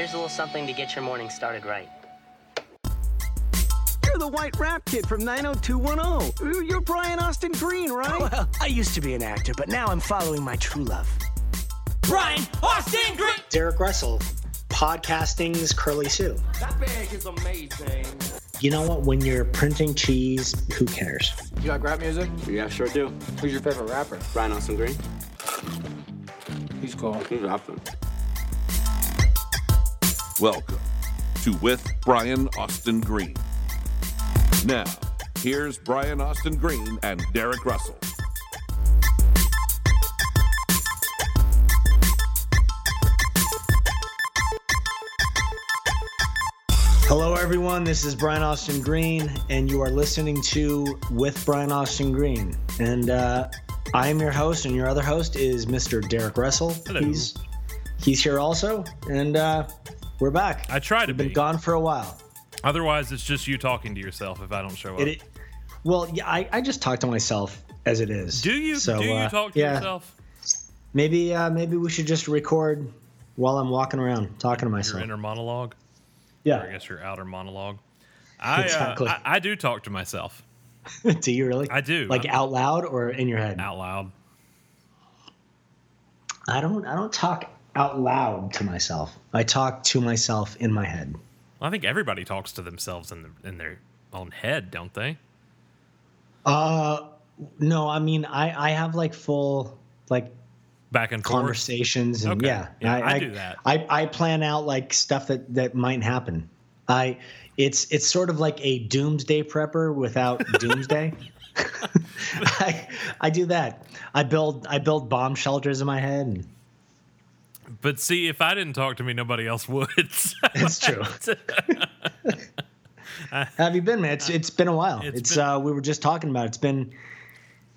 Here's a little something to get your morning started right. You're the white rap kid from 90210. You're Brian Austin Green, right? Oh, well, I used to be an actor, but now I'm following my true love. Brian Austin Green. Derek Russell, podcasting's Curly Sue. That bag is amazing. You know what? When you're printing cheese, who cares? You like rap music? Yeah, sure do. Who's your favorite rapper? Brian Austin Green. He's cool. He's rapping. Welcome to With Brian Austin Green. Now, here's Brian Austin Green and Derek Russell. Hello, everyone. This is Brian Austin Green, and you are listening to With Brian Austin Green. And uh, I am your host, and your other host is Mr. Derek Russell. Hello. He's he's here also, and uh, we're back. I try to We've been gone for a while. Otherwise, it's just you talking to yourself if I don't show up. It, it- well, yeah, I, I just talk to myself as it is. do you? So, do you uh, talk to yeah, yourself? Maybe uh, maybe we should just record while I'm walking around talking to myself. Your inner monologue? Or I guess your outer monologue. I, Exactly. uh, I I do talk to myself do you really? I do. Like I'm- out loud or in your head? out loud. I don't I don't talk out loud to myself. I talk to myself in my head. I think everybody talks to themselves in the, in their own head, don't they? Uh no, I mean I I have like full like Back and forth. conversations and Okay. yeah, Yeah, I do that. I I plan out like stuff that that might happen. I it's it's sort of like a doomsday prepper without doomsday. I I do that. I build I build bomb shelters in my head. And But see, if I didn't talk to me, nobody else would. it's true. Have you been, man? It's it's been a while. It's It's, been- uh we were just talking about it. it's been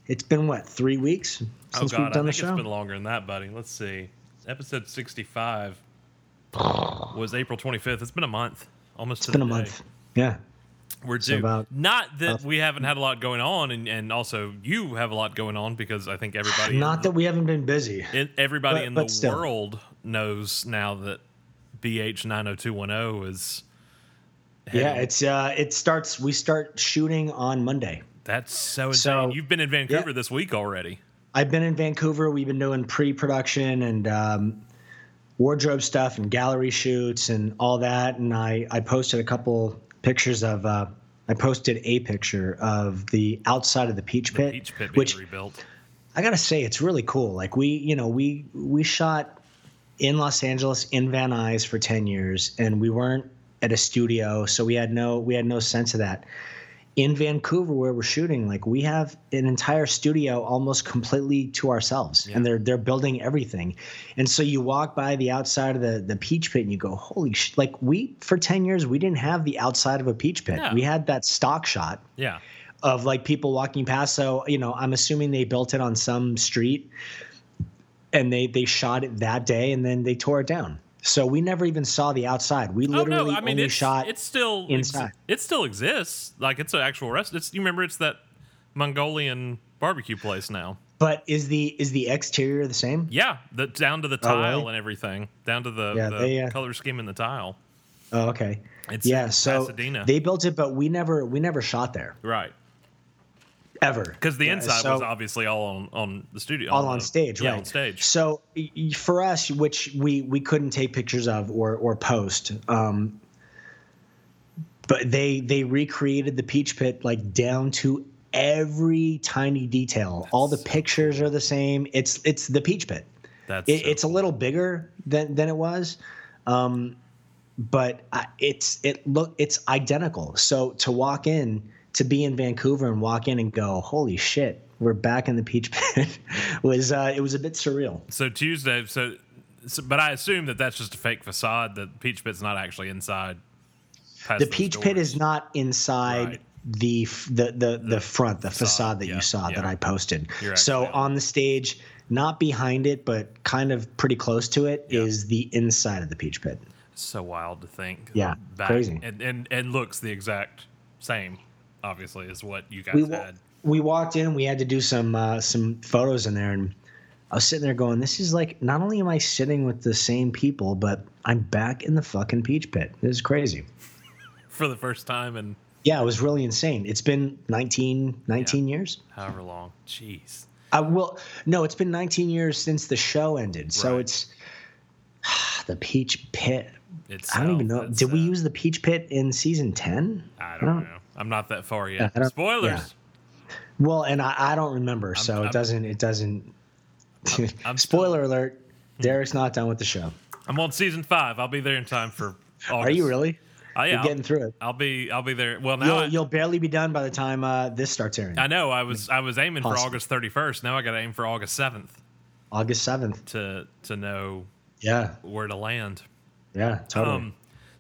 it's been what three weeks oh since God, we've I done the think show. it's been longer than that, buddy. Let's see. Episode sixty-five was April twenty-fifth. It's been a month, almost. it's been a day. month. Yeah. We're So due. about- Not that we haven't had a lot going on, and, and also you have a lot going on because I think everybody, Not that we haven't been busy. in, everybody but- in but the still. world knows now that BH nine hundred two one zero is. Yeah, it's uh it starts we start shooting on Monday. that's so insane. so- You've been in Vancouver Yeah. this week already. I've been in Vancouver. We've been doing pre-production and um, wardrobe stuff and gallery shoots and all that. And I I posted a couple pictures of uh, I posted a picture of the outside of the Peach Pit, Peach Pit which rebuilt. I gotta say it's really cool. Like we, you know, we we shot in Los Angeles in Van Nuys for ten years, and we weren't at a studio, so we had no we had no sense of that. In Vancouver, where we're shooting, like we have an entire studio almost completely to ourselves, and they're they're building everything. And so you walk by the outside of the the Peach Pit, and you go, "Holy sh!" Like we for ten years, we didn't have the outside of a Peach Pit. No. We had that stock shot Yeah. of like people walking past. So you know, I'm assuming they built it on some street, and they they shot it that day, and then they tore it down. So we never even saw the outside. We Oh literally no! I mean, only it's, shot. it's still inside. It still exists. Like it's an actual rest. It's you remember it's that Mongolian barbecue place now. but is the is the exterior the same? Yeah, the down to the Oh, really? tile and everything, down to the, Yeah, the they, uh, color scheme in the tile. Oh, okay. It's yeah. So Pasadena. they built it, but we never we never shot there Right, ever because the Yeah, inside so- was obviously all on on the studio, all the- on stage, yeah, right? on stage. So for us, which we we couldn't take pictures of or or post, um, but they they recreated the Peach Pit like down to every tiny detail. all the pictures are the same. It's it's the Peach Pit. That's It, so it's a little bigger than than it was, um, but it's it look it's identical. So to walk in to be in Vancouver and walk in and go, holy shit, we're back in the Peach Pit was uh, it was a bit surreal. So Tuesday, so, so, but I assume that that's just a fake facade. That Peach Pit's not actually inside. The Peach Pit is not inside. Right. The, the the the front the facade that yeah, you saw yeah. that I posted. You're So actually- on the stage, not behind it, but kind of pretty close to it, is the inside of the Peach Pit. so wild to think. Yeah, crazy. and and and looks the exact same. Obviously, is what you guys we had. we walked in. We had to do some uh, some photos in there, and I was sitting there going, "This is like not only am I sitting with the same people, but I'm back in the fucking peach pit. This is crazy." For the first time and Yeah, it was really insane. It's been 19, 19 years. however long. Jeez. I will. No, it's been 19 years since the show ended. So Right. it's the peach pit. It's I don't even know. Did we uh, use the peach pit in season 10? I don't know. I'm not that far yet. I don't- Spoilers. yeah. Well, and I, I don't remember, so I'm- it doesn't. It doesn't. I'm Spoiler alert: Derek's not done with the show. I'm on season five. I'll be there in time for. August. Are you really? Oh, yeah, You're I'll- getting through it. I'll be. I'll be there. Well, now You'll, I, you'll barely be done by the time uh, this starts airing. I know. I was. I was aiming for August 31st. Now I got to aim for August 7th August 7th. to to know Yeah, where to land. yeah, totally. Um.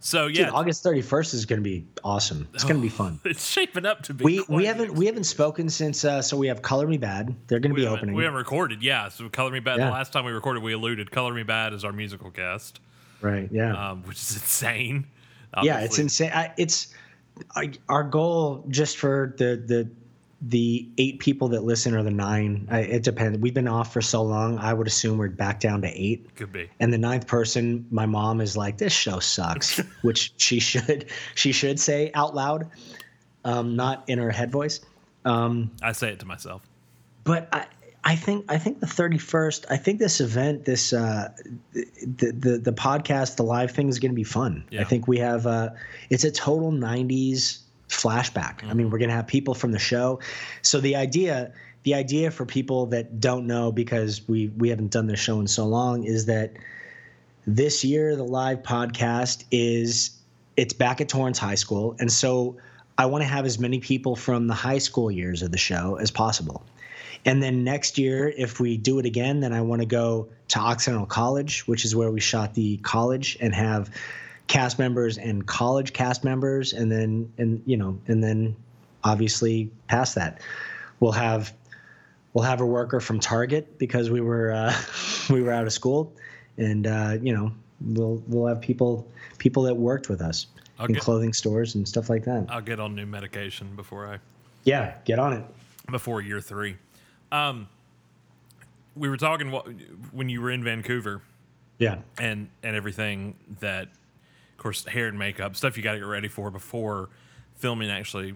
So Dude, yeah, August 31st is going to be awesome. It's going to be fun. it's shaping up to be. We we haven't we haven't spoken since uh, so we have Color Me Badd. They're going to be opening. we haven't recorded, yeah. So Color Me Badd. Yeah. The last time we recorded, we alluded Color Me Badd is our musical guest. right? Yeah. um, which is insane. yeah, it's insane. I, it's I, our goal just for the the the eight people that listen or the nine. I, it depends. We've been off for so long. I would assume we're back down to eight. Could be. And the ninth person, my mom is like, "This show sucks," which she should she should say out loud, um, not in her head voice. Um, I say it to myself. but I, I think I think the thirty first. I think this event, this uh, the, the the podcast, the live thing is going to be fun. Yeah. I think we have uh, it's a total '90s flashback. I mean, we're going to have people from the show. So the idea, the idea for people that don't know because we we haven't done this show in so long is that this year the live podcast is it's back at Torrance High School, and so I want to have as many people from the high school years of the show as possible. And then next year, if we do it again, then I want to go to Occidental College, which is where we shot the college, and have cast members and college cast members, and then and you know, and then obviously past that, we'll have we'll have a worker from Target because we were uh, we were out of school, and uh, you know, we'll we'll have people people that worked with us I'll in get- clothing stores and stuff like that. I'll get on new medication before I yeah, get on it. before year three. Um, we were talking when you were in Vancouver Yeah, and and everything that, of course, hair and makeup stuff you got to get ready for before filming actually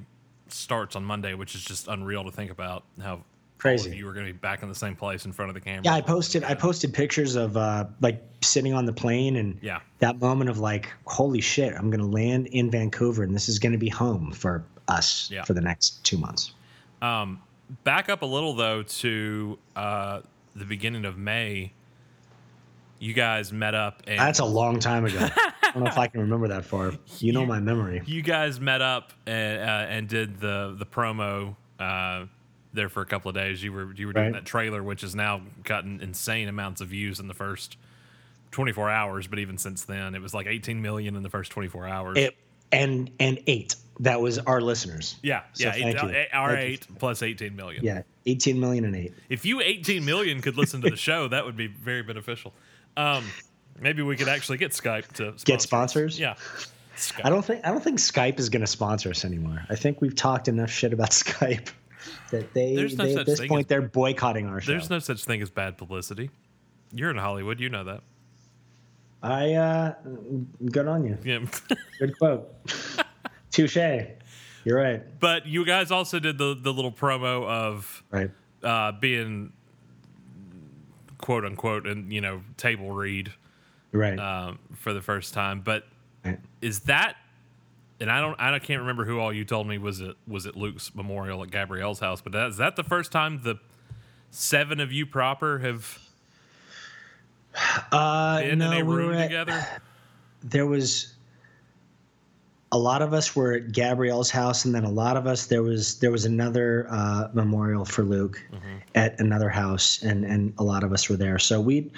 starts on Monday, which is just unreal to think about how Crazy. you were going to be back in the same place in front of the camera. Yeah, I posted I posted pictures of uh, like sitting on the plane and Yeah. that moment of like, holy shit, I'm gonna land in Vancouver and this is gonna be home for us Yeah. for the next two months. Um, back up a little though to uh, the beginning of May. You guys met up and That's a long time ago. I don't know if I can remember that far. You know my memory. you guys met up and, uh, and did the the promo uh, there for a couple of days. You were you were doing Right. that trailer, which has now gotten insane amounts of views in the first 24 hours. But even since then, it was like 18 million in the first 24 hours. It and and eight. That was our listeners. yeah, So yeah, eight, you. uh, our Thank you. eight plus 18 million. Yeah, 18 million and eight. If you 18 million could listen to the show, that would be very beneficial. Um, maybe we could actually get Skype to Get sponsor us. sponsors? Yeah. Skype. I don't think I don't think Skype is gonna sponsor us anymore. I think we've talked enough shit about Skype that they, no they at this point as- they're boycotting our show. There's no such thing as bad publicity. You're in Hollywood, you know that. I uh good on you. Yeah. Good quote. Touche. You're right. but you guys also did the the little promo of Right. uh, being quote unquote and you know table read Right. um, for the first time. But right. is that? And I don't, I don't- can't remember who all you told me was it was it Luke's memorial at Gabrielle's house. But that, is that the first time the seven of you proper have Uh, been no, in a we room at- together? there was a lot of us were at Gabrielle's house, and then a lot of us there was there was another uh, memorial for Luke Mm-hmm. at another house, and and a lot of us were there. So we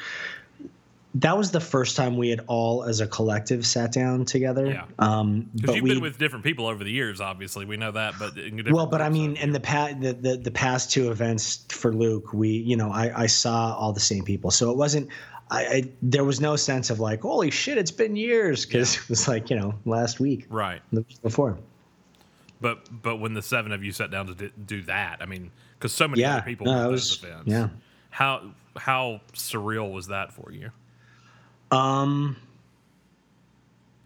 that was the first time we had all as a collective sat down together. Yeah. Um, Because but you've we been with different people over the years, obviously we know that. But well, but I mean, in the past, the, the the past two events for Luke, we, you know, I, I saw all the same people, so it wasn't. I, I there was no sense of like, holy shit, it's been years, because it was like, you know, last week, right. before. But but when the seven of you sat down to do, do that, I mean, because so many Yeah, other people no, were at it those was- events. yeah. How how surreal was that for you? Um,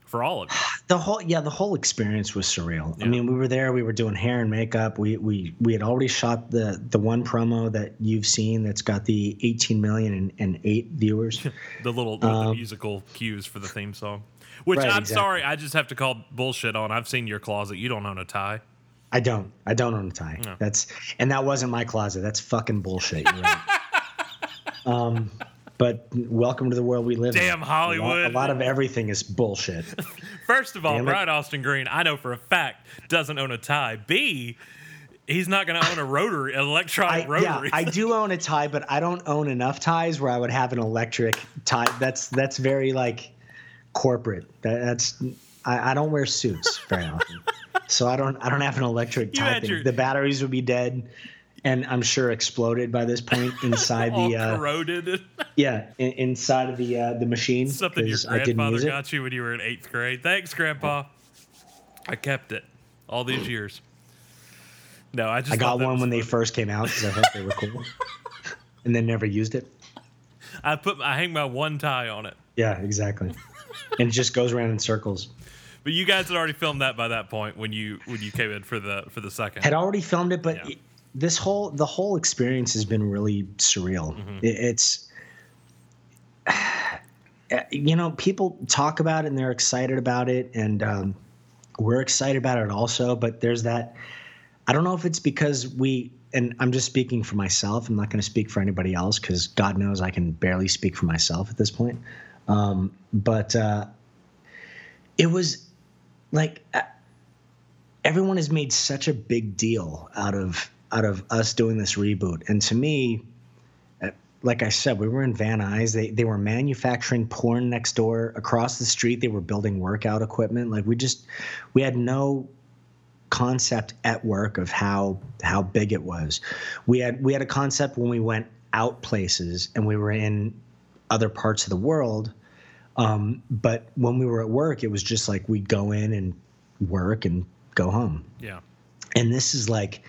For all of you. the whole yeah, the whole experience was surreal. I mean, we were there. We were doing hair and makeup. We we we had already shot the the one promo that you've seen that's got the 18 million and, and eight viewers. The little the musical cues for the theme song. Which Um, Right, I'm exactly. sorry, I just have to call bullshit on. I've seen your closet. You don't own a tie. I don't. I don't own a tie. No. That's and that wasn't my closet. That's fucking bullshit. Right. um, but welcome to the world we live in. Damn A lot- Hollywood. A lot, of everything is bullshit. First of all, Damn it. Brian Austin Green, I know for a fact, doesn't own a tie. B, he's not going to own a rotary, an electronic I, yeah, rotary. I do own a tie, but I don't own enough ties where I would have an electric tie. That's that's very like corporate. That, that's I, I don't wear suits very often, so I don't I don't have an electric tie. thing. your- The batteries would be dead, and I'm sure exploded by this point inside the uh, corroded. yeah in, inside of the uh, the machine. Something your grandfather got you when you were in eighth grade. Thanks, Grandpa. I kept it all these years. No, I just I got one when they first came out because I thought they were cool, and then never used it. I put I hang my one tie on it. Yeah, exactly. and it just goes around in circles. But you guys had already filmed that by that point when you when you came in for the for the second. had already filmed it, but Yeah. This whole the whole experience has been really surreal. Mm-hmm. It, it's you know people talk about it and they're excited about it, and um, we're excited about it also. But there's that. I don't know if it's because we. And I'm just speaking for myself. I'm not going to speak for anybody else because God knows I can barely speak for myself at this point. Um, but uh, it was like uh, everyone has made such a big deal out of out of us doing this reboot. And to me uh, like i said we were in van nuys. They they were manufacturing porn next door across the street. They were building workout equipment. Like we just we had no concept at work of how how big it was. We had we had a concept when we went out places and we were in other parts of the world. Um, but when we were at work it was just like we'd go in and work and go home. Yeah. and this is like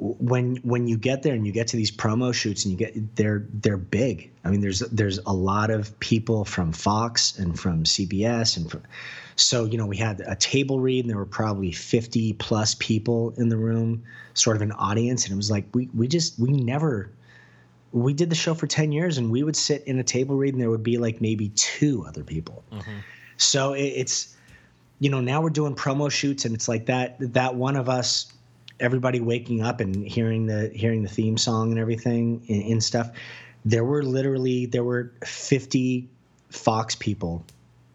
when when you get there and you get to these promo shoots and you get they're they're big. I mean there's there's a lot of people from fox and from cbs and from, so you know we had a table read and there were probably 50 plus people in the room sort of an audience. And it was like we we just we never we did the show for 10 years and we would sit in a table read and there would be like maybe two other people. Mm-hmm. So it, it's you know now we're doing promo shoots and it's like that that one of us everybody waking up and hearing the hearing the theme song and everything and, and stuff there were literally there were 50 fox people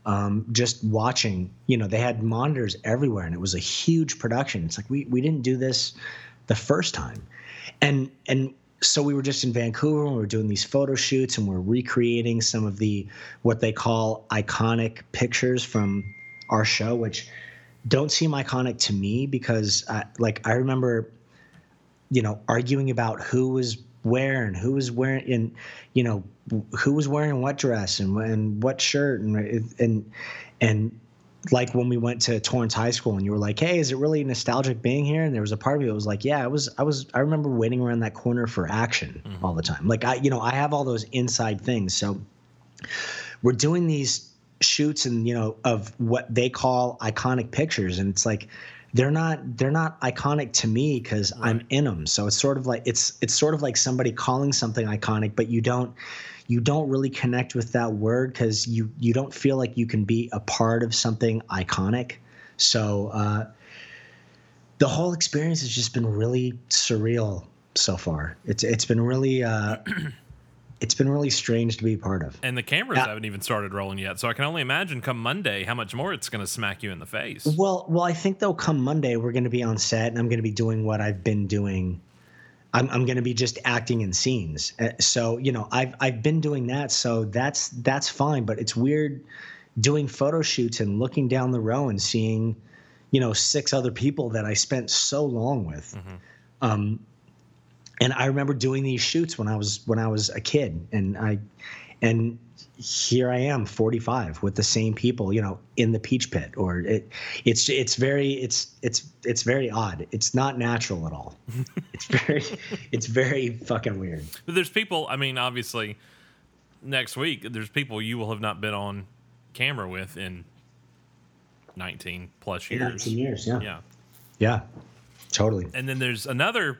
um, just watching. You know they had monitors everywhere and it was a huge production. It's like we we didn't do this the first time. And and so we were just in Vancouver and we were doing these photo shoots and we're recreating some of the what they call iconic pictures from our show, which don't seem iconic to me because uh, like I remember, you know, arguing about who was where and who was wearing and you know who was wearing what dress and and what shirt and and and like when we went to Torrance High School and you were like, "Hey, is it really nostalgic being here?" And there was a part of me that was like, "Yeah, I was. I was. I remember waiting around that corner for action all the time. Like I, you know, I have all those inside things. So we're doing these shoots and you know of what they call iconic pictures, and it's like they're not they're not iconic to me because I'm in them. So it's sort of like it's it's sort of like somebody calling something iconic, but you don't you don't really connect with that word because you you don't feel like you can be a part of something iconic. So uh, the whole experience has just been really surreal so far. It's it's been really uh, it's been really strange to be a part of. And the cameras haven't even started rolling yet. So I can only imagine come Monday how much more it's going to smack you in the face. Well, well, I think though, come Monday we're going to be on set, and I'm going to be doing what I've been doing. I'm, I'm going to be just acting in scenes. Uh, So you know, I've I've been doing that, so that's that's fine. But it's weird doing photo shoots and looking down the row and seeing, you know, six other people that I spent so long with. Um, and I remember doing these shoots when I was when I was a kid, and I, and here I am, 45, with the same people, you know, in the Peach Pit. Or it, it's it's very it's it's it's very odd. It's not natural at all. it's very it's very fucking weird. But there's people. I mean, obviously, next week there's people you will have not been on camera with in 19 plus years. 19 years, yeah. Yeah. Yeah, totally. And then there's another.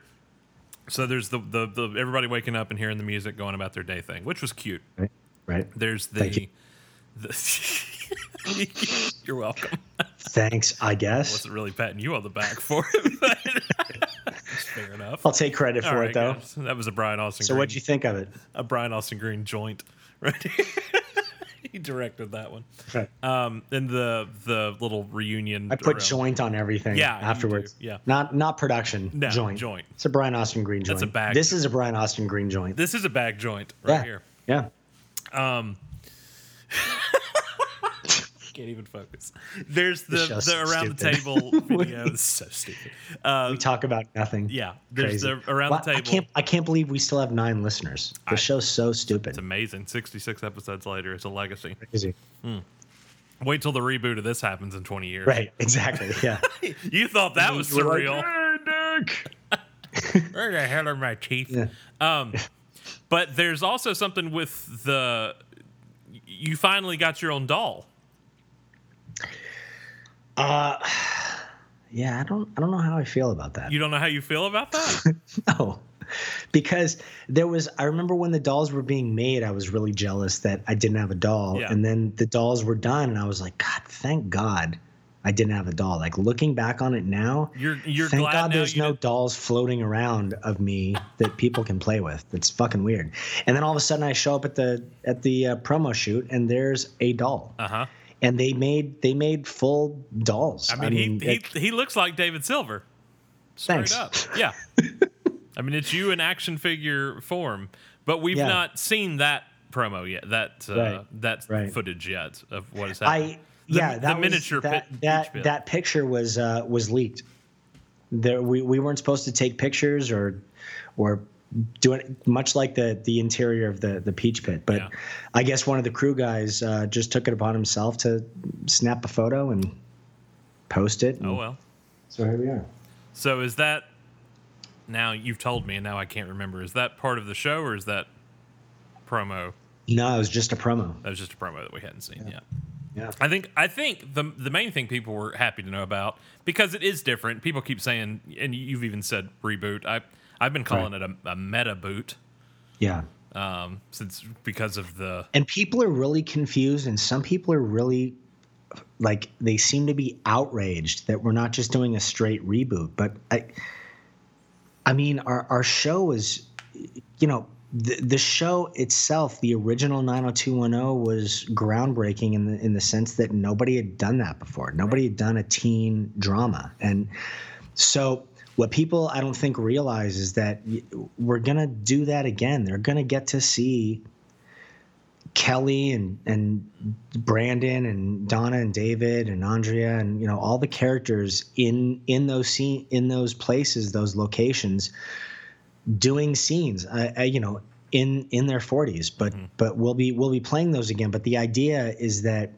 So there's the, the the everybody waking up and hearing the music going about their day thing, which was cute. Right. Right. There's the. you. the you're welcome. Thanks, I guess. I wasn't really patting you on the back for it, but fair enough. I'll take credit All for right, it though. guys. That was a Brian Austin. So Green, what'd you think of it? a Brian Austin Green joint, right? he directed that one. Right. Um, and the the little reunion. I put around- joint on everything Yeah, afterwards. yeah. Not not production. No, joint. joint. It's a Brian Austin Green joint. That's a bag This is a Brian Austin Green joint. This is a bag joint right yeah. here. Yeah. Can't even focus. There's the, the so around the table video. It's so stupid. Uh, we talk about nothing. yeah, there's Crazy. the around Why- the I table. can't I can't believe we still have nine listeners. The I- show's so stupid. It's amazing. 66 episodes later, it's a legacy. Crazy. Wait till the reboot of this happens in 20 years. Right, exactly. Yeah. You thought that was You were like, surreal. Where the hell are my teeth? Yeah. Um, but there's also something with the. You finally got your own doll. Uh yeah, I don't I don't know how I feel about that. You don't know how you feel about that? No, because there was. I remember when the dolls were being made, I was really jealous that I didn't have a doll, Yeah. and then the dolls were done, and I was like, God, thank God, I didn't have a doll. Like looking back on it now, You're- you're thank glad God there's no didn't- dolls floating around of me that people can play with. That's fucking weird. And then all of a sudden, I show up at the at the uh, promo shoot, and there's a doll. Uh huh. And they made they made full dolls. I mean, he, it- he he looks like David Silver. Straight Thanks. up. Yeah. I mean, it's you in action figure form, but we've Yeah. not seen that promo yet. That uh, Right. that Right. footage yet of what is happening. I yeah, the, that the was- miniature that pit, that that picture was uh, was leaked. There, we, we weren't supposed to take pictures or or do it much like the the interior of the the peach pit. But Yeah. I guess one of the crew guys uh, just took it upon himself to snap a photo and post it. Oh well. So here we are. So is that now you've told me and now I can't remember. Is that part of the show or is that promo? No, it was just a promo. That was just a promo that we hadn't seen yet. Yeah. I think I think the the main thing people were happy to know about because it is different. People keep saying, and you've even said reboot. I I've been calling it a, a meta boot Yeah. um, since because of the and people are really confused and some people are really like they seem to be outraged that we're not just doing a straight reboot. But i i mean our our show is you know the, the show itself the original 90210 was groundbreaking in the in the sense that nobody had done that before. Nobody had done a teen drama. And so what people I don't think realize is that we're gonna do that again. They're gonna get to see Kelly and and Brandon and Donna and David and Andrea and you know all the characters in in those scene in those places, those locations, doing scenes. I, I, you know in in their 40s, but mm-hmm. but we'll be we'll be playing those again. But the idea is that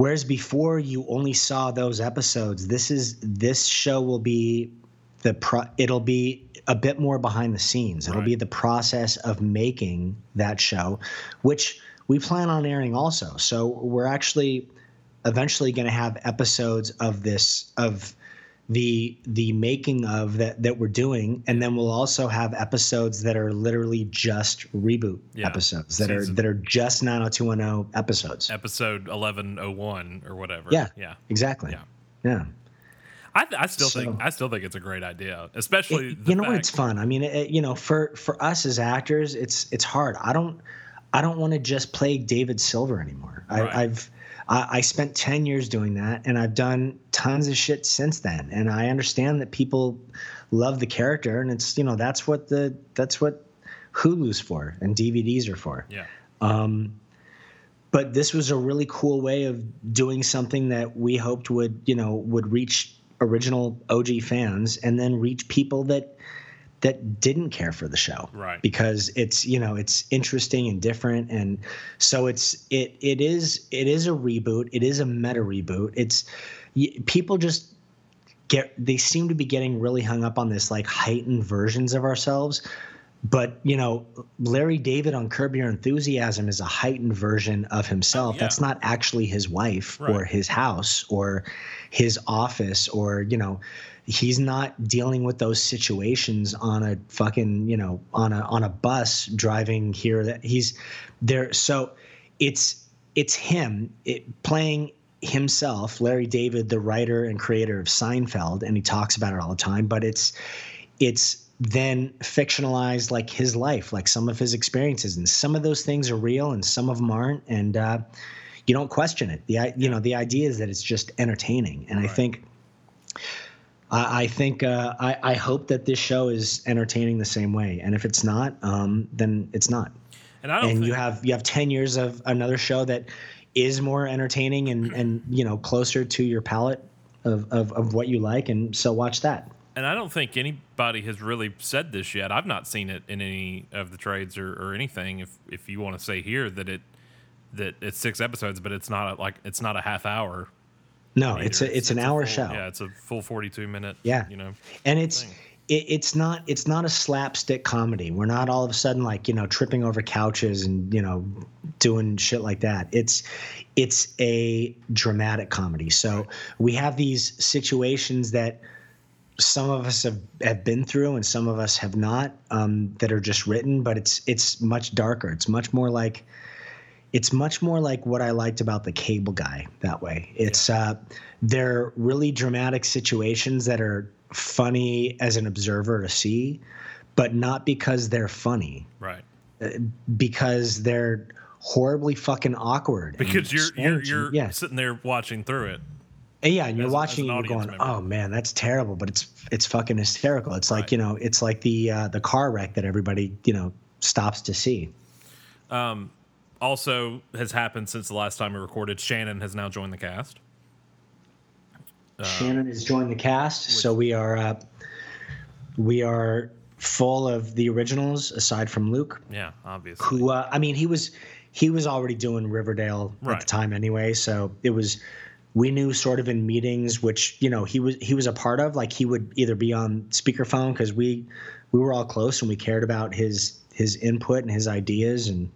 Whereas before you only saw those episodes, this is this show will be the pro, it'll be a bit more behind the scenes. It'll Right. be the process of making that show, which we plan on airing also. So we're actually eventually going to have episodes of this of the the making of that that we're doing and then we'll also have episodes that are literally just reboot Yeah. episodes that Season- are that are just 90210 episodes episode eleven oh one or whatever. yeah yeah. exactly Yeah. yeah I, I still So- think I still think it's a great idea, especially It- you know fact, it's fun i mean it, you know for for us as actors it's it's hard i don't i don't want to just play david silver anymore Right. I, i've I, I spent 10 years doing that and i've done tons of shit since then. And i understand that people love the character and it's you know that's what the that's what hulu's for and dvds are for. Yeah, um, but this was a really cool way of doing something that we hoped would, you know, would reach original OG fans and then reach people that that didn't care for the show. Right. because it's you know it's interesting and different. And so it's it it is it is a reboot. It is a meta reboot. It's people just get they seem to be getting really hung up on this like heightened versions of ourselves but you know larry david on curb your enthusiasm is a heightened version of himself. Oh, yeah. that's not actually his wife or his house or his office or you know he's not dealing with those situations on a fucking you know on a on a bus driving here that he's there. So it's it's him it, playing himself larry david the writer and creator of seinfeld and he talks about it all the time but it's it's then fictionalized like his life like some of his experiences. And some of those things are real and some of them aren't. And uh, you don't question it. The you know the idea is that it's just entertaining. And i think I, I think uh, I, I hope that this show is entertaining the same way, and if it's not, um, then it's not. And I don't And you have you have ten years of another show that is more entertaining and and you know closer to your palate of, of, of what you like, and so watch that. And I don't think anybody has really said this yet. I've not seen it in any of the trades or, or anything. If if you want to say here that it that it's six episodes, but it's not a, like it's not a half hour. No, either. it's a it's, an hour full- show. Yeah, it's a full forty two minute. Yeah. you know. and it's thing. it's not it's not a slapstick comedy we're not all of a sudden like you know tripping over couches and you know doing shit like that it's it's a dramatic comedy so we have these situations that some of us have, have been through and some of us have not um, that are just written but it's it's much darker it's much more like it's much more like what I liked about the cable guy that way. It's uh they're really dramatic situations that are funny as an observer to see, but not because they're funny, Right. because they're horribly fucking awkward. Because you're you're you're yeah. sitting there watching through it. And yeah, and you're as- watching an and you're going, member. "Oh man, that's terrible," but it's it's fucking hysterical. It's like Right. you know, it's like the uh, the car wreck that everybody you know stops to see. Um, Also has happened since the last time we recorded. Shannon has now joined the cast. Uh, Shannon has joined the cast, so we are uh, we are full of the originals aside from Luke, Yeah, obviously. who uh, I mean he was he was already doing Riverdale at the time anyway, so it was we knew sort of in meetings which you know he was he was a part of like he would either be on speakerphone because we we were all close and we cared about his his input and his ideas and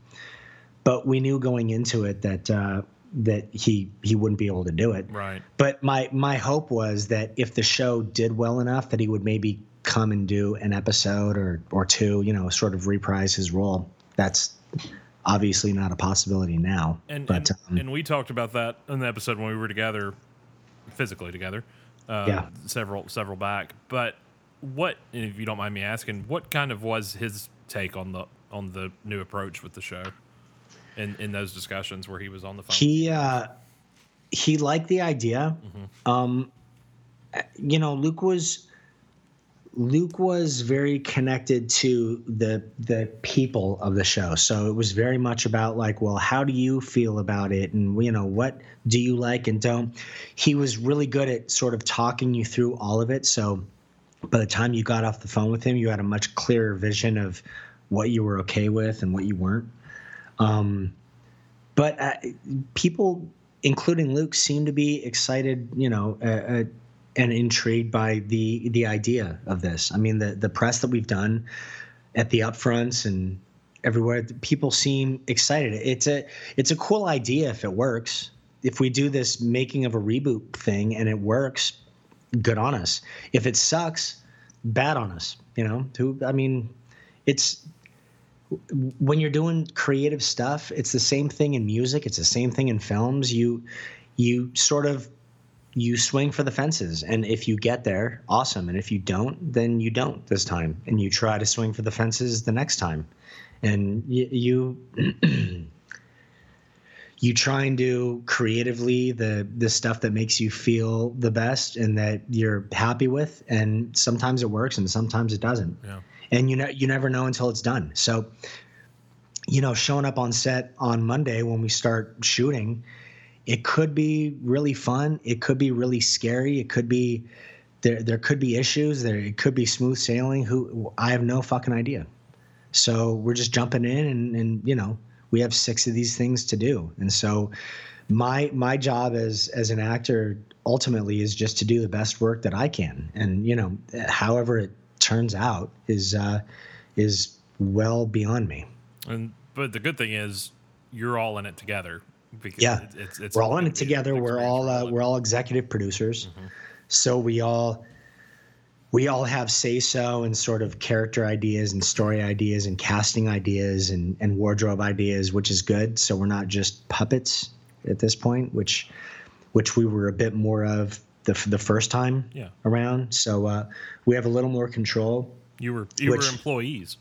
but we knew going into it that uh, that he he wouldn't be able to do it Right. but my my hope was that if the show did well enough that he would maybe come and do an episode or or two you know sort of reprise his role that's obviously not a possibility now And but and, um, and we talked about that in the episode when we were together, physically together. Uh, Yeah. Several several back. But what, if you don't mind me asking, what kind of was his take on the on the new approach with the show? In in those discussions where he was on the phone. he uh he liked the idea um you know luke was luke was very connected to the the people of the show. So it was very much about like well how do you feel about it? And you know what do you like and don't? He was really good at sort of talking you through all of it. So by the time you got off the phone with him you had a much clearer vision of what you were okay with and what you weren't. Um but uh, people, including Luke, seem to be excited, you know, uh, uh, and intrigued by the the idea of this. I mean, the the press that we've done at the upfronts and everywhere, people seem excited. It's a it's a cool idea if it works. If we do this making of a reboot thing and it works, good on us. If it sucks, bad on us. You know, who I mean, it's when you're doing creative stuff, it's the same thing in music. It's the same thing in films. You you sort of you swing for the fences, and if you get there, awesome. And if you don't, then you don't this time, and you try to swing for the fences the next time, and you. you you try and do creatively the the stuff that makes you feel the best and that you're happy with and sometimes it works and sometimes it doesn't Yeah. and you know you never know until it's done so you know showing up on set on monday when we start shooting it could be really fun it could be really scary it could be there there could be issues. There it could be smooth sailing. Who I have no fucking idea. So we're just jumping in, and and you know we have six of these things to do, and so my my job as as an actor ultimately is just to do the best work that I can, and you know however it turns out is uh, is well beyond me. And but the good thing is you're all in it together. Because Yeah, it's, it's, we're all in it together. We're all uh, we're all executive producers, Mm-hmm. so we all we all have say so and sort of character ideas and story ideas and casting ideas and and wardrobe ideas, which is good. So we're not just puppets at this point, which which we were a bit more of the the first time Yeah. around. So uh, we have a little more control. You were you were employees.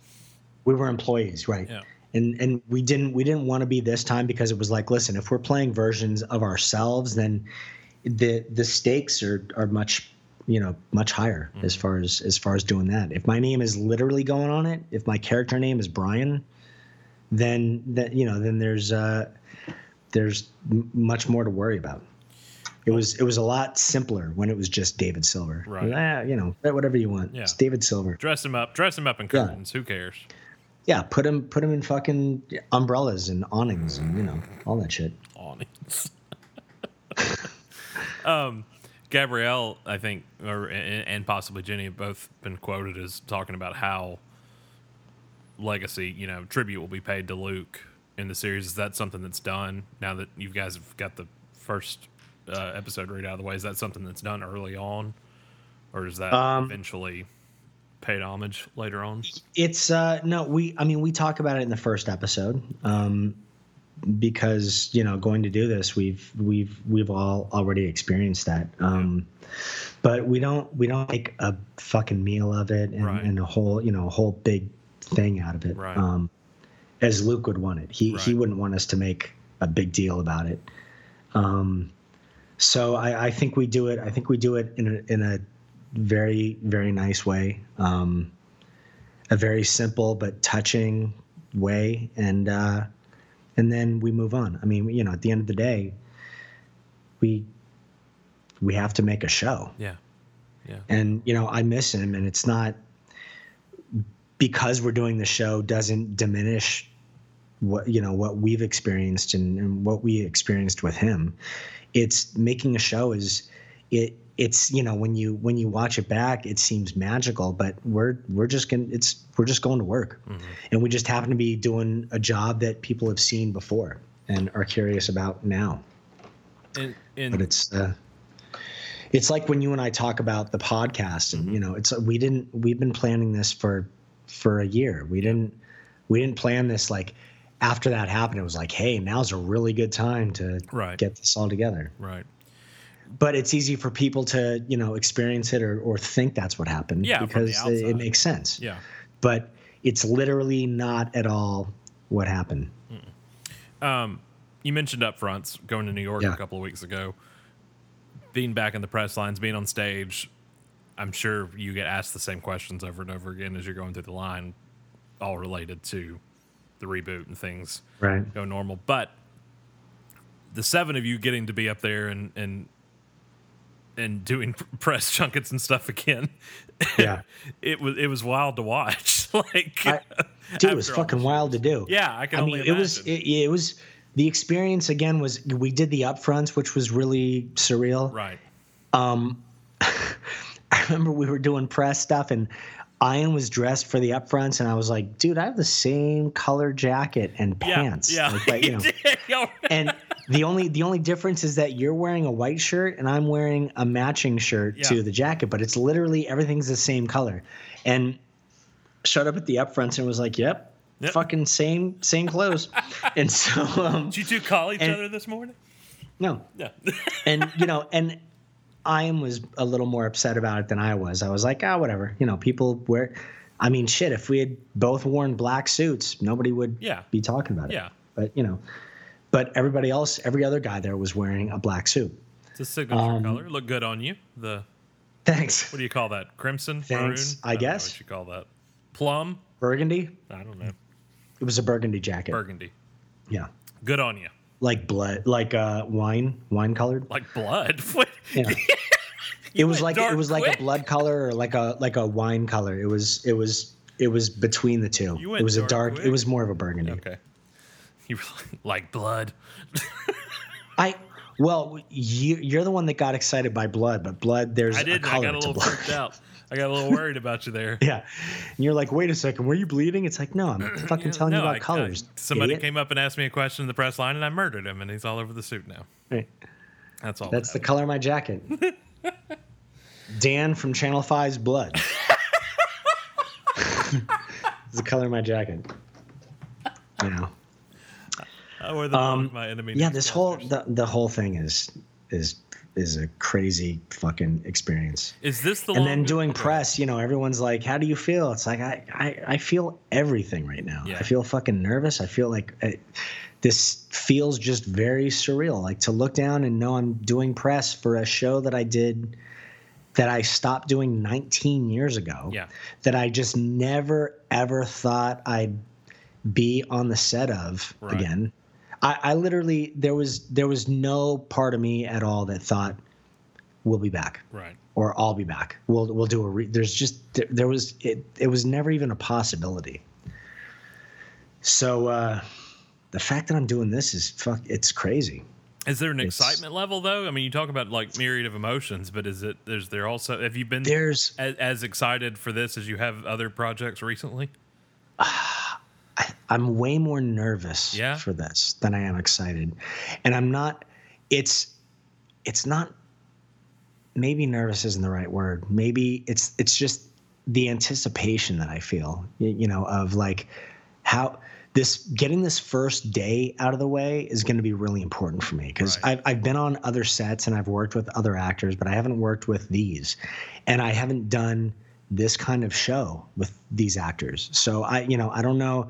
We were employees, right? Yeah. And and we didn't we didn't want to be this time because it was like listen if we're playing versions of ourselves then the the stakes are are much you know much higher as far as as far as doing that if my name is literally going on it if my character name is brian then that you know then there's uh there's m- much more to worry about it was it was a lot simpler when it was just david silver Right. ah, you know whatever you want Yeah. it's david silver Dress him up. Dress him up in Yeah. curtains. Who cares? Yeah put him put him in fucking umbrellas and awnings and you know all that shit awnings. um, Gabrielle, I think, or and, and possibly Jennie have both been quoted as talking about how legacy, you know, tribute will be paid to Luke in the series. Is that something that's done now that you guys have got the first uh, episode read out of the way? Is that something that's done early on, or is that Um, eventually paid homage later on? It's uh no, we I mean we talk about it in the first episode. Um because, you know, going to do this, we've we've we've all already experienced that. Um but we don't we don't make a fucking meal of it and, Right. and a whole, you know, a whole big thing out of it. Right. Um as Luke would want it. He he wouldn't want us to make a big deal about it. Um so I, I think we do it I think we do it in a in a very very nice way. Um a very simple but touching way. And uh and then we move on. I mean you know at the end of the day we we have to make a show. Yeah, yeah, and you know i miss him. And it's not because we're doing the show doesn't diminish what you know what we've experienced and, and what we experienced with him. It's making a show is it it's you know when you when you watch it back it seems magical but we're we're just going it's we're just going to work and we just happen to be doing a job that people have seen before and are curious about now and, and but it's uh, it's like when you and I talk about the podcast, and you know, it's we didn't we've been planning this for for a year. We didn't we didn't plan this like after that happened. It was like, hey, now's a really good time to Right. get this all together. right. But it's easy for people to you know experience it or or think that's what happened Yeah, because it, it makes sense. Yeah. But it's literally not at all what happened. Um, you mentioned up fronts going to New York Yeah. a couple of weeks ago, being back in the press lines, being on stage. I'm sure you get asked the same questions over and over again as you're going through the line, all related to the reboot and things Right. go normal. But the seven of you getting to be up there and and and doing press junkets and stuff again, Yeah. it was it was wild to watch. like, I- Dude, it was fucking this- wild to do. Yeah, I can I only mean, it was it, it was the experience again was we did the upfronts, which was really surreal. right. Um, I remember we were doing press stuff and Ian was dressed for the upfronts, and I was like, dude, I have the same color jacket and Yeah, pants. yeah. Like, but, you know, and the only the only difference is that you're wearing a white shirt and I'm wearing a matching shirt Yeah. to the jacket, but it's literally everything's the same color. And showed up at the upfronts and was like, "Yep, Yep. fucking same same clothes." and so, um, Did you two call each And- other this morning? no, Yeah. and you know, and Ian was a little more upset about it than I was. I was like, ah, whatever. You know, people wear. I mean, shit. If we had both worn black suits, nobody would Yeah. be talking about it. Yeah. But you know, but everybody else, every other guy there was wearing a black suit. It's a signature Um, color. Look good on you. The Thanks. what do you call that? Crimson, Thanks, maroon. I know guess. what you call that. Plum. Burgundy. I don't know. It was a burgundy jacket. Burgundy. Yeah. Good on you. Like blood, like uh, wine, wine colored. Like blood. What? Yeah. it was like it was like a blood color or like a like a wine color. It was it was it was between the two. It was a dark dark. quick. It was more of a burgundy. Okay. You were like blood. I well, you, you're the one that got excited by blood, but blood there's I a did. I got a little freaked out. I got a little worried about you there. Yeah, and you're like, wait a second, were you bleeding? It's like, no, I'm fucking telling you about I- I- colors. somebody idiot. came up and asked me a question in the press line, and I murdered him, and he's all over the suit now. Right. That's all. That's the color of my jacket. Dan from Channel 5's blood. it's the color of my jacket. Yeah. wear the Um, my enemy. yeah, this whole the, the whole thing is is is a crazy fucking experience. is this the and then doing press, you know, everyone's like, "How do you feel?" It's like I I, I feel everything right now. Yeah. I feel fucking nervous. I feel like I, this feels just very surreal. Like to look down and know I'm doing press for a show that I did that I stopped doing 19 years ago. Yeah. That I just never ever thought I'd be on the set of Right. again. I, I literally there was there was no part of me at all that thought we'll be back Right. or I'll be back. We'll we'll do a. Re- there's just there, there was it. It was never even a possibility. So uh, the fact that I'm doing this is fuck. It's crazy. Is there an It's- excitement level though? I mean, you talk about like myriad of emotions, but is it? Is there also? Have you been There's as, as excited for this as you have other projects recently? I'm way more nervous Yeah? for this than I am excited, and I'm not. It's it's not. Maybe nervous isn't the right word. Maybe it's it's just the anticipation that I feel. You know, of like how this getting this first day out of the way is going to be really important for me because Right. I've I've been on other sets and I've worked with other actors, but I haven't worked with these, and I haven't done this kind of show with these actors. So I, you know, I don't know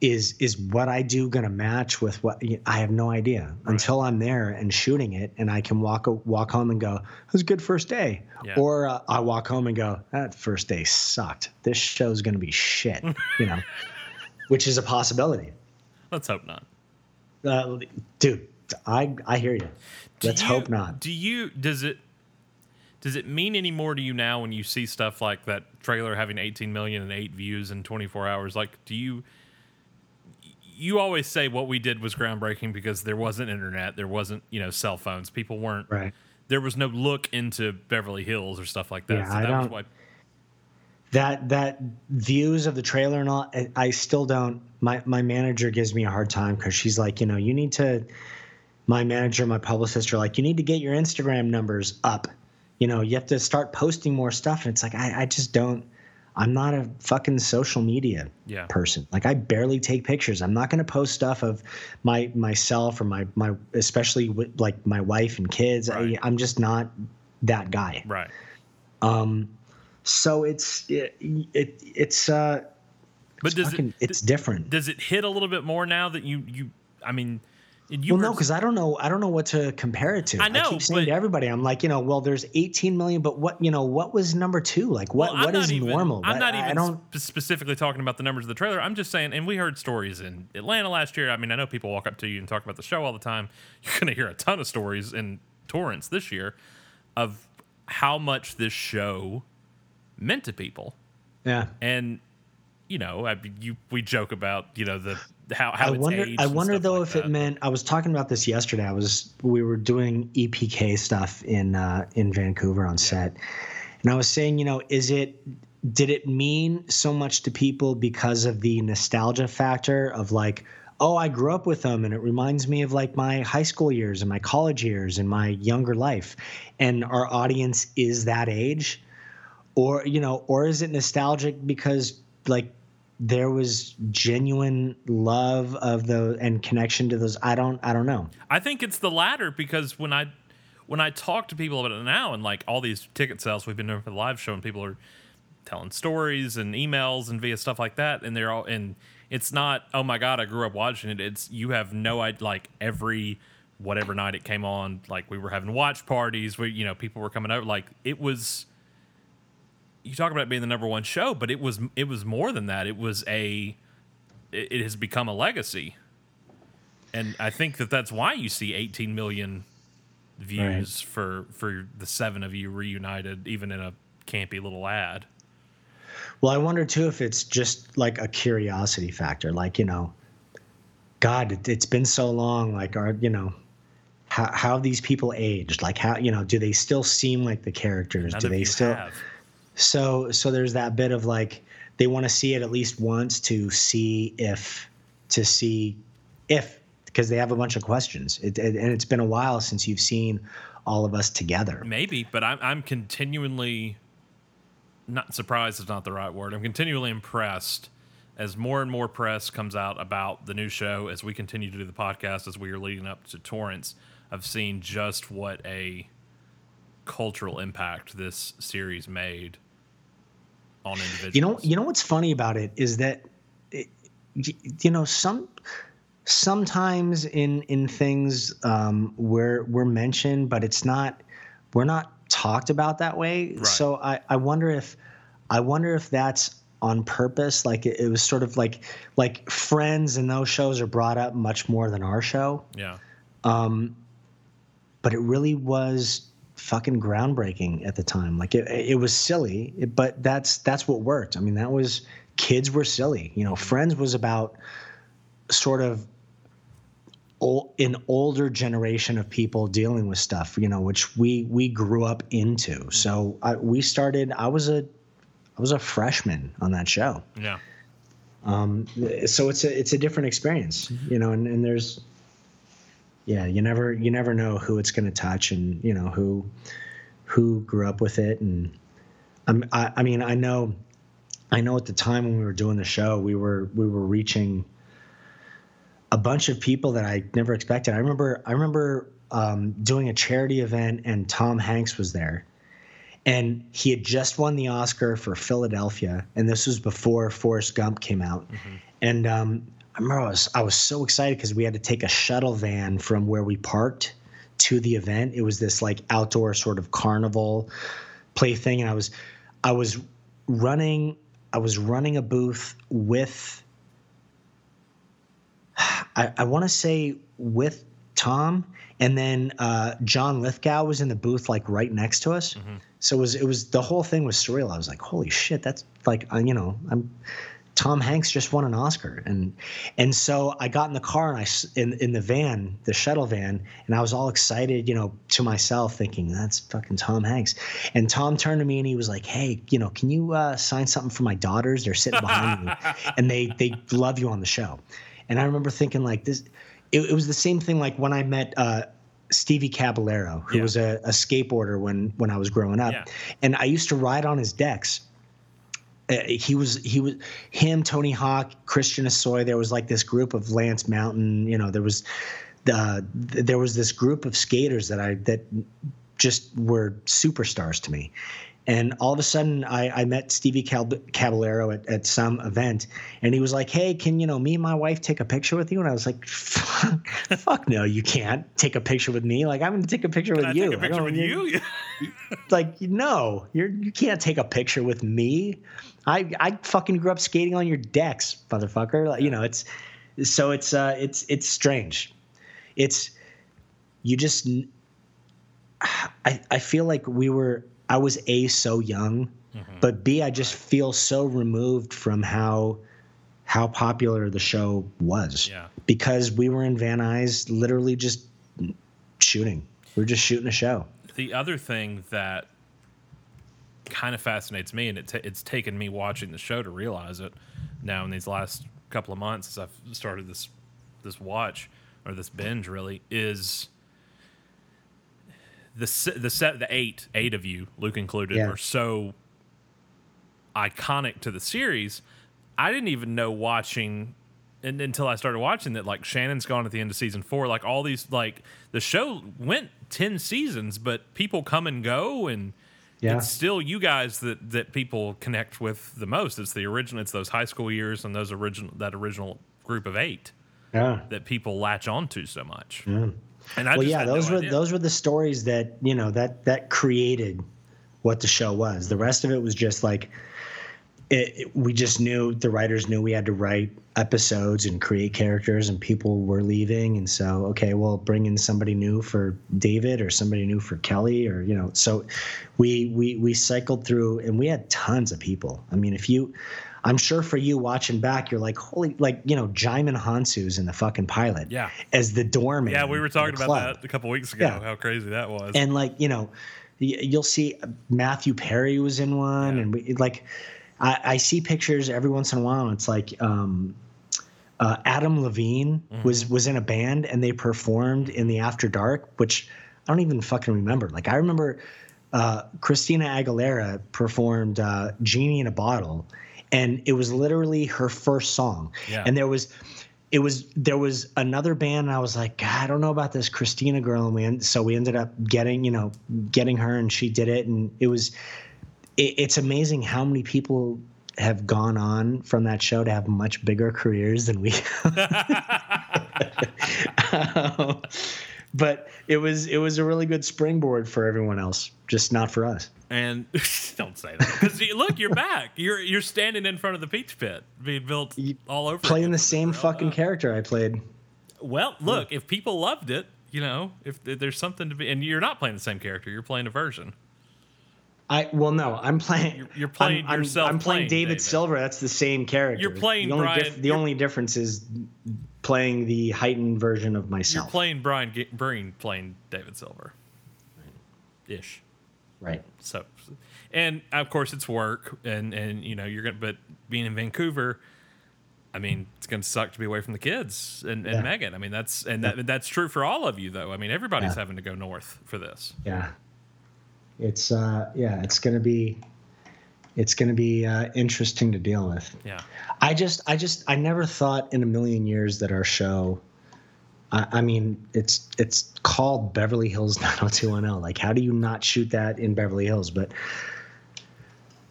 is is what I do going to match with what I have no idea until I'm there and shooting it and I can walk walk home and go, "It was a good first day." Yeah. Or uh, I walk home and go, "That first day sucked. This show's going to be shit." you know. Which is a possibility. Let's hope not. Uh, dude, I I hear you. Do Let's you- hope not. Do you? Does it? Does it mean any more to you now when you see stuff like that trailer having 18 million and eight views in 24 hours? Like, do you? You always say what we did was groundbreaking because there wasn't internet, there wasn't you know cell phones, people weren't. Right. There was no look into Beverly Hills or stuff like that. Yeah, so I that was don't- what. that that views of the trailer and all I- i still don't my my manager gives me a hard time because she's like you know you need to my manager my publicist are like you need to get your instagram numbers up you know you have to start posting more stuff and it's like i, I just don't i'm not a fucking social media Yeah. person like i barely take pictures i'm not going to post stuff of my myself or my my especially with like my wife and kids Right. I, i'm just not that guy Right. um, so it's it, it it's uh But does fucking, it it's different. does it hit a little bit more now that you you? I mean, well, were- no, because I don't know. I don't know what to compare it to. I know, I keep saying but- to everybody, I'm like, you know, well, there's 18 million, but what, you know, what was number two? Like, what, Well, what is even- normal? I'm not I- I even don't. sp- specifically talking about the numbers of the trailer. I'm just saying, and we heard stories in Atlanta last year. I mean, I know people walk up to you and talk about the show all the time. You're going to hear a ton of stories in Torrance this year of how much this show meant to people. Yeah. And you know, I, you we joke about you know the how how I it's wonder. aged I wonder though like if that. it meant. I was talking about this yesterday. I was. We were doing EPK stuff in uh, in Vancouver on set, and I was saying, you know, is it? Did it mean so much to people because of the nostalgia factor of like, oh, I grew up with them, and it reminds me of like my high school years and my college years and my younger life, and our audience is that age, or you know, or is it nostalgic because like there was genuine love of the and connection to those i don't i don't know. I think it's the latter because when I when I talk to people about it now and like all these ticket sales we've been doing for the live show and people are telling stories and emails and via stuff like that and they're all and it's not oh my god I grew up watching it. It's you have no idea like every whatever night it came on like we were having watch parties where you know people were coming over like it was you talk about it being the number one show but it was it was more than that it was a it, it has become a legacy and I think that that's why you see 18 million views for for the seven of you reunited, even in a campy little ad. Well, I wonder too if it's just like a curiosity factor. Like, you know, God, it, it's been so long. Like, are, you know, how, how have these people aged? Like, how, you know, do they still seem like the characters? None do they still? have. So, so there's that bit of like, they want to see it at least once to see if, to see if, because they have a bunch of questions. It, it, and it's been a while since you've seen all of us together. Maybe, but I'm I'm continually not surprised is not the right word. I'm continually impressed as more and more press comes out about the new show as we continue to do the podcast as we are leading up to Torrance. I've seen just what a cultural impact this series made on individuals. You know, you know what's funny about it is that, it, you know, some sometimes in in things um, we're we're mentioned, but it's not we're not talked about that way. Right. So I I wonder if I wonder if that's on purpose. Like it, it was sort of like like Friends and those shows are brought up much more than our show yeah. Um, but it really was fucking groundbreaking at the time. Like it, it was silly, but that's that's what worked. I mean, that was kids were silly. You know, Friends was about sort of an older generation of people dealing with stuff. You know, which we we grew up into. So I, we started. I was a I was a freshman on that show Yeah. Um, so it's a it's a different experience you know and, and there's yeah you never you never know who it's going to touch and you know who who grew up with it. And I'm, I, I mean i know i know at the time when we were doing the show we were we were reaching a bunch of people that i never expected. I remember i remember um, doing a charity event and tom hanks was there. And he had just won the Oscar for Philadelphia, and this was before Forrest Gump came out. And um, I remember I was I was so excited because we had to take a shuttle van from where we parked to the event. It was this like outdoor sort of carnival play thing, and I was I was running I was running a booth with I, I want to say with Tom, and then uh, John Lithgow was in the booth like right next to us. So it was it was the whole thing was surreal. I was like, holy shit, that's like uh, you know I'm. Tom Hanks just won an Oscar, and and so I got in the car and I in in the van, the shuttle van, and I was all excited, you know, to myself, thinking that's fucking Tom Hanks. And Tom turned to me and he was like, "Hey, you know, can you uh, sign something for my daughters? They're sitting behind me, and they they love you on the show." And I remember thinking like this, it, it was the same thing like when I met. Uh, Stevie Caballero, who Yeah. was a, a skateboarder when when I was growing up, Yeah. and I used to ride on his decks Uh, he was he was him tony hawk christian hosoi there was like this group of lance mountain you know there was uh, the there was this group of skaters that i that just were superstars to me. And all of a sudden i, I met stevie Cal- caballero at, at some event and he was like hey can you know me and my wife take a picture with you? And i was like fuck, fuck no you can't take a picture with me. Like i'm gonna take a picture Can with I you. take a picture with you? like no you're you can't take a picture with me i i fucking grew up skating on your decks motherfucker. Like, you know it's so it's uh it's it's strange. It's you just I I feel like we were i was a so young but b i just feel so removed from how how popular the show was Yeah. because we were in van nuys literally just shooting. We're just shooting a show. The other thing that kind of fascinates me, and it ta it's taken me watching the show to realize it now in these last couple of months as I've started this this watch or this binge, really is the the set the eight eight of you, Luke included, Yeah. are so iconic to the series. I didn't even know watching and, until I started watching that like Shannon's gone at the end of season four. Like all these like the show went ten seasons, but people come and go and Yeah. it's still you guys that that people connect with the most. It's the original it's those high school years and those original that original group of eight yeah that people latch onto so much. And I well just yeah had no those were idea. those were the stories that you know that that created what the show was the rest of it was just like it, it- we just knew the writers knew we had to write episodes and create characters, and people were leaving, and so okay, well, bring in somebody new for David or somebody new for Kelly, or you know, so we we we cycled through, and we had tons of people. I mean, if you. I'm sure for you watching back, you're like, holy, like, you know, Djimon Hounsou's in the fucking pilot. Yeah. As the doorman. Yeah, we were talking about club. that a couple weeks ago. Yeah. How crazy that was. and like you know you'll see matthew perry was in one and we, like I, I see pictures every once in a while and it's like um uh, adam levine was was in a band and they performed in the after dark which i don't even fucking remember. Like i remember uh, christina aguilera performed uh, genie in a bottle and it was literally her first song. Yeah. and there was it was there was another band and I was like, God, I don't know about this Christina girl, and we so we ended up getting you know getting her and she did it, and it was it, it's amazing how many people have gone on from that show to have much bigger careers than we. Um, but it was it was a really good springboard for everyone else, just not for us. And don't say that because look, you're back. You're you're standing in front of the Peach Pit being built all over. Playing again the same fucking up. character I played. Well, look, if people loved it, you know, if, if there's something to be, and you're not playing the same character, you're playing a version. I well no, I'm playing. You're- you're playing I'm, I'm- yourself I'm, playing playing David, David. Silver. That's the same character. You're playing the only Brian- the only difference is playing the heightened version of myself. You're playing Brian G- Green playing David Silver, ish. right. So, and of course it's work, and and you know you're gonna, but being in Vancouver, I mean it's gonna suck to be away from the kids and, and Yeah. Megan. I mean that's and that, that's true for all of you though. I mean everybody's Yeah. having to go north for this. Yeah. It's uh yeah, it's gonna be it's gonna be uh, interesting to deal with. Yeah, I just I just I never thought in a million years that our show. I, I mean, it's it's called Beverly Hills 90210. Like, how do you not shoot that in Beverly Hills? But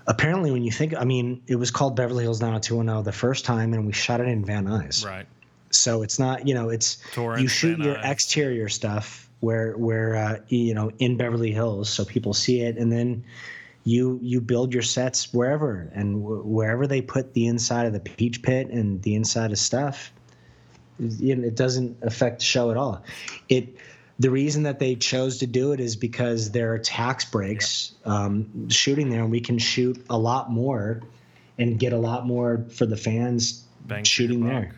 apparently, when you think, I mean, it was called Beverly Hills 90210 the first time, and we shot it in Van Nuys. right. So it's not, you know, it's Torrance, you shoot Van your Nuys. exterior stuff where where uh, you know in Beverly Hills, so people see it, and then you you build your sets wherever and wh- wherever they put the inside of the peach pit and the inside of stuff. You know, it doesn't affect the show at all. It the reason that they chose to do it is because there are tax breaks um, shooting there, and we can shoot a lot more and get a lot more for the fans Bang shooting there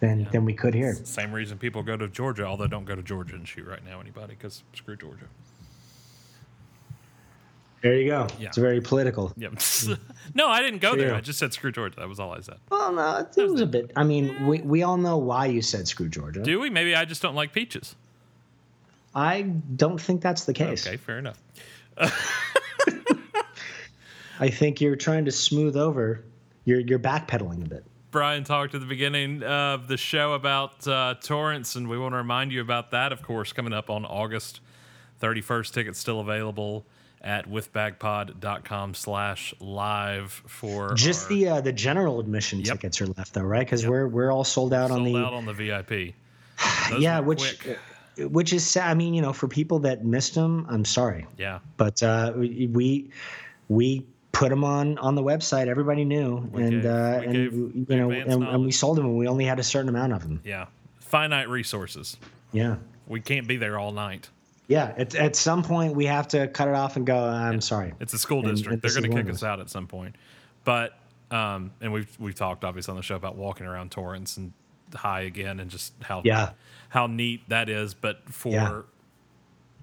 than than we could here. Same reason people go to Georgia, although don't go to Georgia and shoot right now anybody because screw Georgia. There you go. Yeah. It's very political. Yep. no, I didn't go there. I just said screw Georgia. That was all I said. Well, no, it, it was a bit. I mean, we, we all know why you said screw Georgia. Do we? Maybe I just don't like peaches. I don't think that's the case. Okay, fair enough. I think you're trying to smooth over. You're you're backpedaling a bit. Brian talked at the beginning of the show about uh, Torrance, and we want to remind you about that, of course, coming up on August 31st. Tickets still available at withbagpod.com slash live for Just our- the uh, the general admission Yep. tickets are left though, right? Because we're we're all sold out on the out on the VIP. Those yeah, which quick. which is sad. I mean, you know, for people that missed them, I'm sorry, yeah. but uh, we we put them on on the website. Everybody knew, We and gave- uh, and gave you know, and, and we sold them, and we only had a certain amount of them. Yeah. Finite resources. Yeah. We can't be there all night. Yeah, at, at some point we have to cut it off and go. I'm sorry. It's a school district. and They're going to kick us out at some point. But um, and we've we've talked obviously on the show about walking around Torrance and high again and just how Yeah. how neat that is. But for Yeah.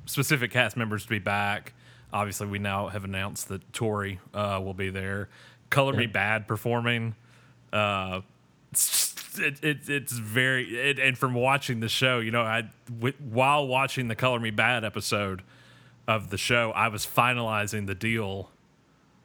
specific cast members to be back, obviously we now have announced that Tori uh, will be there. Color Me Badd performing. Uh, it's, it, it, it's very it, and from watching the show, you know, I w- while watching the Color Me Badd episode of the show, I was finalizing the deal.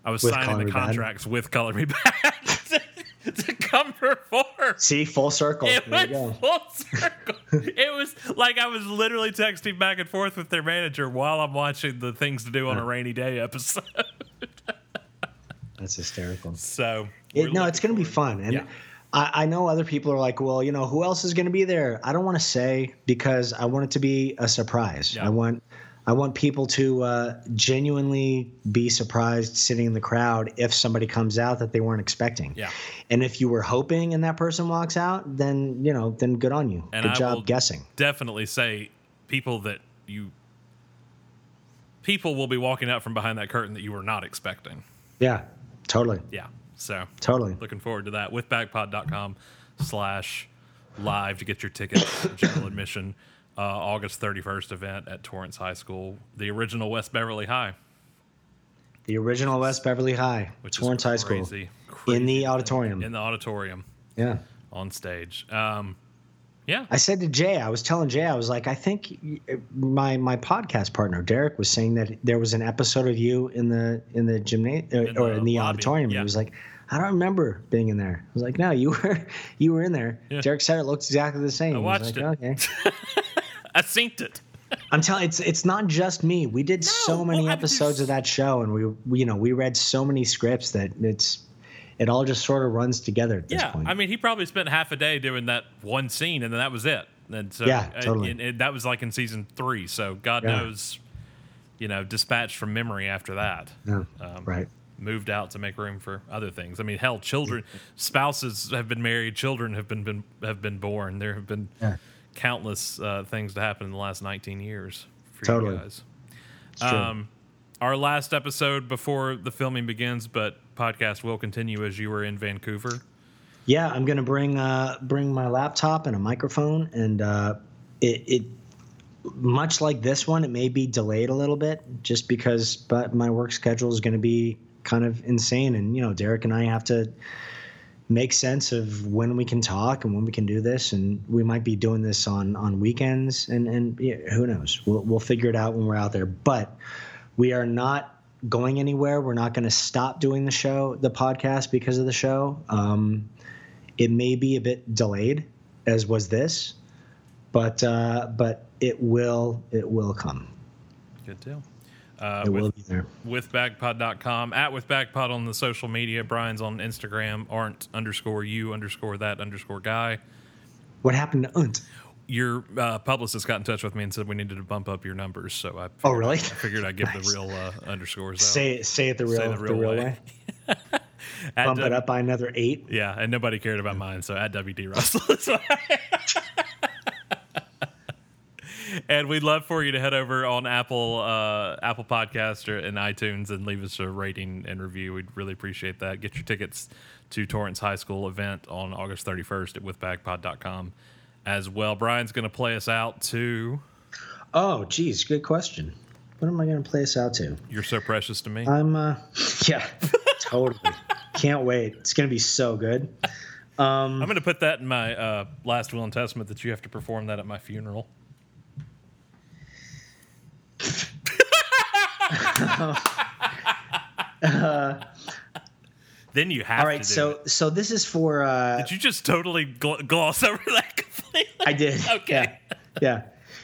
I was With signing Color the Me Badd? contracts with Color Me Badd to, to come perform. See, full circle. It There you go. full circle. it was like I was literally texting back and forth with their manager while I'm watching the things to do on a rainy day episode. That's hysterical. So It, no, it's going to be fun, and Yeah. I, I know other people are like, well, you know, who else is going to be there? I don't want to say because I want it to be a surprise. Yeah. I want, I want people to uh, genuinely be surprised sitting in the crowd if somebody comes out that they weren't expecting. Yeah. And if you were hoping and that person walks out, then you know, then good on you. And good I job guessing. Definitely say people that you people will be walking out from behind that curtain that you were not expecting. Yeah, totally, Yeah. So totally. looking forward to that with bagpod.com slash live to get your tickets general admission uh, august 31st event at torrance high school the original west beverly high The original West Beverly High, which Torrance High School, crazy, in the auditorium. in the auditorium yeah. on stage um, yeah I said to Jay, I was telling Jay, I was like, I think my my podcast partner Derek was saying that there was an episode of you in the in the gymnasium or the in the lobby, auditorium. yeah. He was like, I don't remember being in there. I was like, No, you were you were in there. Yeah. Derek said it looked exactly the same. I watched like, it. Okay. i synced it I'm telling it's it's not just me. We did so many well, episodes of that show, and we, we you know we read so many scripts that it's it all just sort of runs together at this yeah point. i mean he probably spent half a day doing that one scene and then that was it and so Yeah, uh, totally. and- and that was like in season three so god Yeah. knows you know dispatched from memory after that yeah, um, right. moved out to make room for other things. I mean, hell, children, spouses have been married, children have been, been have been born. There have been Yeah. Countless uh, things to happen in the last 19 years for Totally. you guys. Um, our last episode before the filming begins, but podcast will continue as you were in Vancouver. Yeah, I'm gonna bring uh, bring my laptop and a microphone, and uh, it, it much like this one, it may be delayed a little bit just because, but my work schedule is gonna be kind of insane, and you know, Derek and I have to make sense of when we can talk and when we can do this, and we might be doing this on on weekends, and and yeah, who knows? We'll we'll figure it out when we're out there, but we are not going anywhere. We're not going to stop doing the show, the podcast, because of the show. Um, it may be a bit delayed, as was this, but uh, but it will it will come. Good deal. Uh, It with, will be there. withbagpod.com at withbagpod on the social media. Brian's on Instagram, aren't underscore you underscore that underscore guy. What happened to Unt? your uh, publicist got in touch with me and said we needed to bump up your numbers. So I figured, Oh, really? I figured I'd give Nice. the real uh, underscores. out. Say it say it the real Say the the real, real way. way. Bump it up by another eight. Yeah, and nobody cared about mine. So at WD Russell. And we'd love for you to head over on Apple uh, Apple Podcast or in iTunes and leave us a rating and review. We'd really appreciate that. Get your tickets to Torrance High School event on August 31st at withbagpod.com as well. Brian's going to play us out to Oh, geez, good question. What am I going to play us out to? You're So Precious to Me. I'm uh, yeah, totally. Can't wait. It's going to be so good. Um, I'm going to put that in my uh, last will and testament that you have to perform that at my funeral. then you have All right, to do so it. so this is for uh, Did you just totally gl- gloss over that completely? I did. Okay. Yeah. yeah.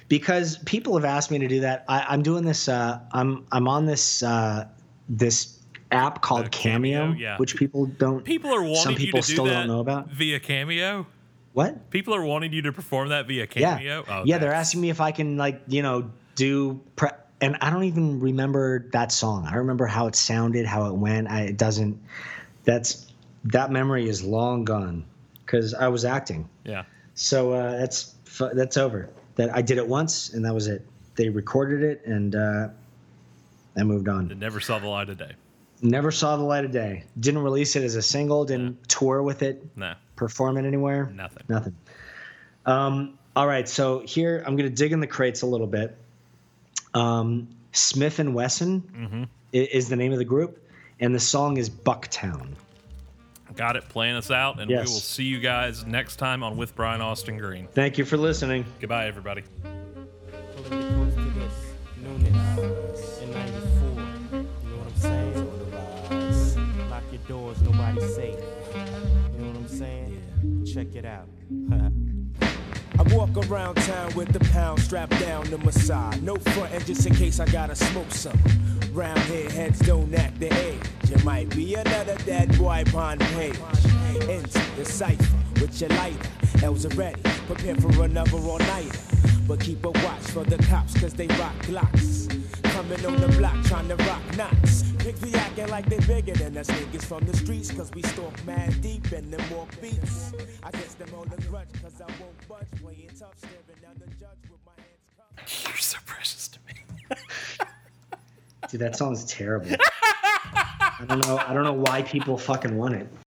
Because people have asked me to do that. I, I'm doing this. Uh, I'm I'm on this uh, this app called Uh, Cameo, Cameo, yeah. which people don't. People are wanting Some people you to still do that don't know about. via Cameo. What? People are wanting you to perform that via Yeah. Cameo. Oh, yeah. They're asking me if I can like you know do pre- and I don't even remember that song. I remember how it sounded, how it went. I, it doesn't. That's that memory is long gone because I was acting. Yeah. So uh, that's that's over. That I did it once and that was it. They recorded it and uh, I moved on. It never saw the light of day. Never saw the light of day. Didn't release it as a single. Didn't tour with it. Nah. Perform it anywhere. Nothing. Nothing. Um, all right. So here I'm going to dig in the crates a little bit. Um, Smif-N-Wessun Mm-hmm. is the name of the group, and the song is Bucktown. Got it. Playing us out, and Yes. we will see you guys next time on With Brian Austin Green. Thank you for listening. Goodbye, everybody. Close to this, newness in 94. You know what I'm saying? Lock your doors, nobody's safe. You know what I'm saying? Check it out. I walk around town with the pound strapped down to my side. No frontin' just in case I gotta smoke some. Round here, heads don't act the age. You might be another dead boy pond page. Into the cipher with your lighter. L's are ready, prepare for another all nighter. But keep a watch for the cops, cause they rock glocks. Coming on the block, trying to rock knots. Pigs be acting like they bigger than us niggas from the streets, cause we stalk mad deep and them walk beats. I guess them on the grudge, cause I won't budge. Playing tough, staring down the judge with my hands cupped. You're so precious to me. Dude, that song is terrible. I don't know. I don't know why people fucking want it.